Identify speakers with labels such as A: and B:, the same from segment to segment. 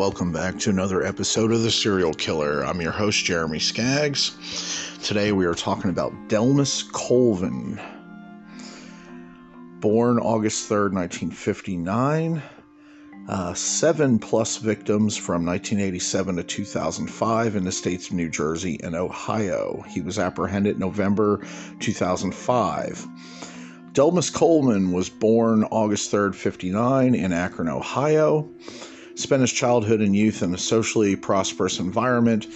A: Welcome back to another episode of The Serial Killer. I'm your host, Jeremy Skaggs. Today we are talking about Dellmus Colvin. Born August 3rd, 1959. Uh, seven plus victims from 1987 to 2005 in the states of New Jersey and Ohio. He was apprehended November 2005. Dellmus Coleman was born August 3rd, 59, in Akron, Ohio. Spent his childhood and youth in a socially prosperous environment.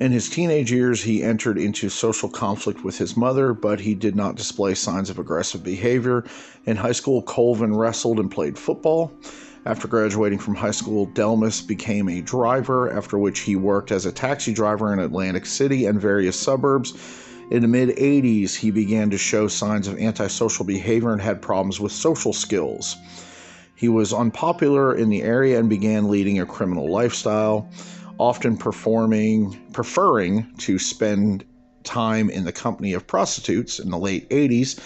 A: In his teenage years, he entered into social conflict with his mother, but he did not display signs of aggressive behavior. In high school, Colvin wrestled and played football. After graduating from high school, Dellmus became a driver, after which he worked as a taxi driver in Atlantic City and various suburbs. In the mid 80s, he began to show signs of antisocial behavior and had problems with social skills. He was unpopular in the area and began leading a criminal lifestyle, often performing preferring to spend time in the company of prostitutes in the late 80s.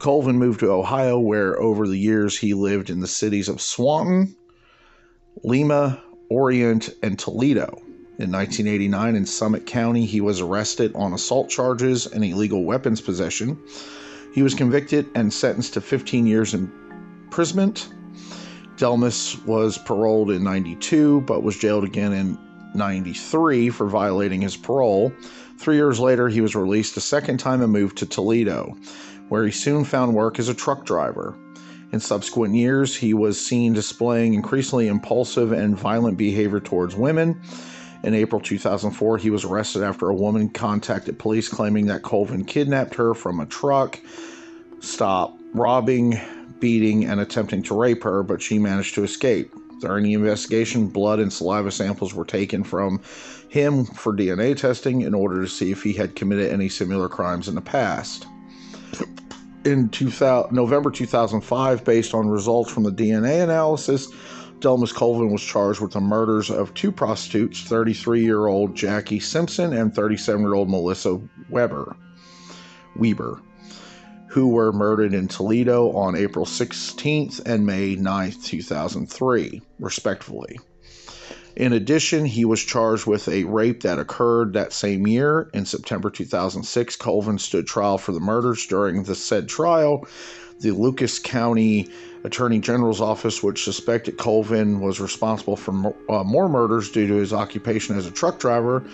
A: Colvin moved to Ohio, where over the years he lived in the cities of Swanton, Lima, Orient, and Toledo. In 1989, in Summit County, he was arrested on assault charges and illegal weapons possession. He was convicted and sentenced to 15 years imprisonment. Dellmus was paroled in 92, but was jailed again in 93 for violating his parole. Three years later, he was released a second time and moved to Toledo, where he soon found work as a truck driver. In subsequent years, he was seen displaying increasingly impulsive and violent behavior towards women. In April 2004, he was arrested after a woman contacted police claiming that Colvin kidnapped her from a truck, stop, robbing, beating, and attempting to rape her, but she managed to escape. During the investigation, blood and saliva samples were taken from him for DNA testing in order to see if he had committed any similar crimes in the past. In 2000, November 2005, based on results from the DNA analysis, Dellmus Colvin was charged with the murders of two prostitutes, 33 year old Jackie Simpson and 37 year old Melissa Weber, Weber, who were murdered in Toledo on April 16th and May 9th, 2003, respectively. In addition, he was charged with a rape that occurred that same year. In September 2006, Colvin stood trial for the murders. During the said trial, the Lucas County Attorney General's office, which suspected Colvin was responsible for uh, more murders due to his occupation as a truck driver,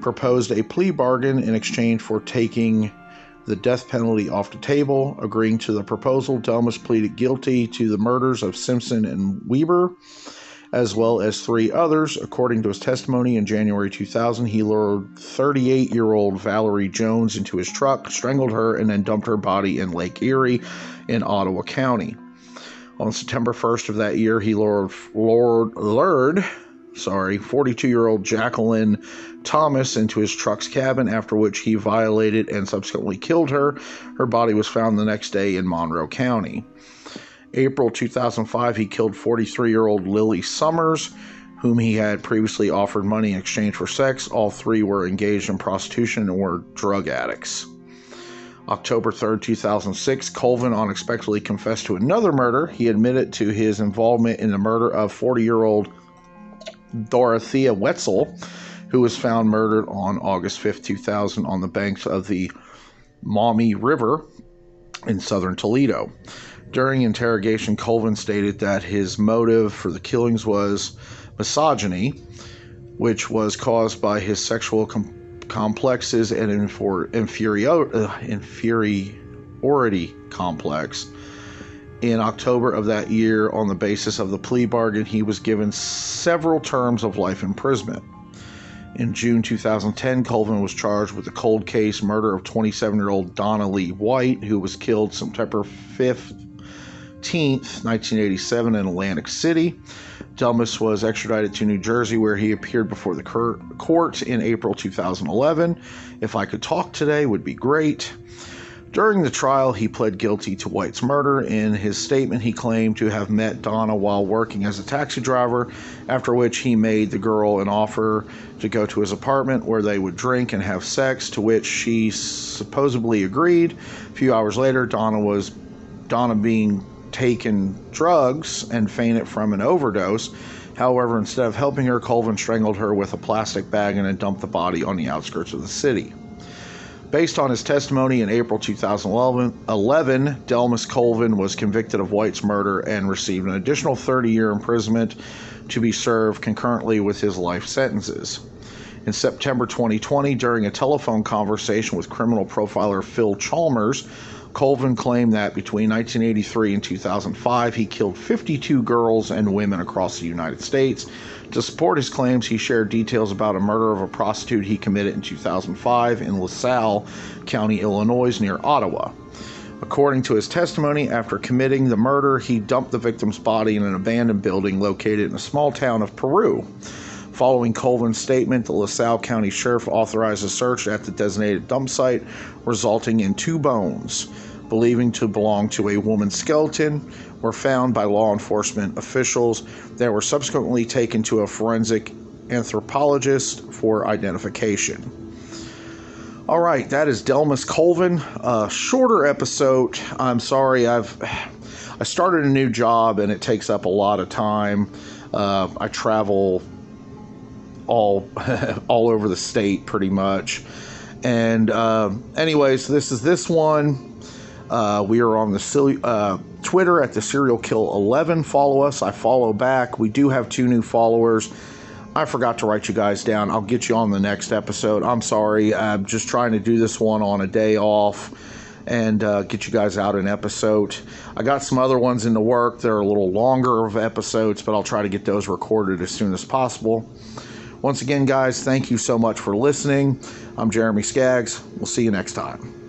A: proposed a plea bargain in exchange for taking the death penalty off the table. Agreeing to the proposal, Dellmus pleaded guilty to the murders of Simpson and Weber, as well as three others. According to his testimony in January 2000, he lured 38 year old Valerie Jones into his truck, strangled her, and then dumped her body in Lake Erie in Ottawa County. On September 1st of that year, he lured, lured, lured sorry, 42 year old Jacqueline Thomas into his truck's cabin, after which he violated and subsequently killed her. Her body was found the next day in Monroe County. April 2005, he killed 43 year old Lily Summers, whom he had previously offered money in exchange for sex. All three were engaged in prostitution and were drug addicts. October 3rd, 2006, Colvin unexpectedly confessed to another murder. He admitted to his involvement in the murder of 40 year old Dorothea Wetzel, who was found murdered on August 5th, 2000, on the banks of the Maumee River in southern Toledo. During interrogation, Colvin stated that his motive for the killings was misogyny, which was caused by his sexual com- complexes and infor- inferior- uh, inferiority complex. In October of that year, on the basis of the plea bargain, he was given several terms of life imprisonment. In June 2010, Colvin was charged with the cold case murder of 27 year old Donna Lee White, who was killed September 5th, 1987, in Atlantic City. Dellmus was extradited to New Jersey, where he appeared before the court in April 2011. If I could talk today, would be great. During the trial, he pled guilty to White's murder. In his statement, he claimed to have met Donna while working as a taxi driver, after which he made the girl an offer to go to his apartment where they would drink and have sex, to which she supposedly agreed. A few hours later, Donna was Donna being taken drugs and fainted from an overdose. However, instead of helping her, Colvin strangled her with a plastic bag and then dumped the body on the outskirts of the city. Based on his testimony in April 2011, Dellmus Colvin was convicted of White's murder and received an additional 30 year imprisonment to be served concurrently with his life sentences. In September 2020, during a telephone conversation with criminal profiler Phil Chalmers, Colvin claimed that between 1983 and 2005, he killed 52 girls and women across the United States. To support his claims, he shared details about a murder of a prostitute he committed in 2005 in LaSalle County, Illinois, near Ottawa. According to his testimony, after committing the murder, he dumped the victim's body in an abandoned building located in a small town of Peru. Following Colvin's statement, the LaSalle County Sheriff authorized a search at the designated dump site, resulting in two bones, believing to belong to a woman's skeleton, were found by law enforcement officials that were subsequently taken to a forensic anthropologist for identification. All right, that is Dellmus Colvin. A shorter episode. I'm sorry, I've I started a new job and it takes up a lot of time. Uh, I travel all all over the state pretty much. And uh, anyways, this is this one. Uh, we are on the uh, Twitter at the Serial Kill 11. Follow us. I follow back. We do have two new followers. I forgot to write you guys down. I'll get you on the next episode. I'm sorry. I'm just trying to do this one on a day off and uh, get you guys out an episode. I got some other ones in the work. They're a little longer of episodes, but I'll try to get those recorded as soon as possible. Once again, guys, thank you so much for listening. I'm Jeremy Skaggs. We'll see you next time.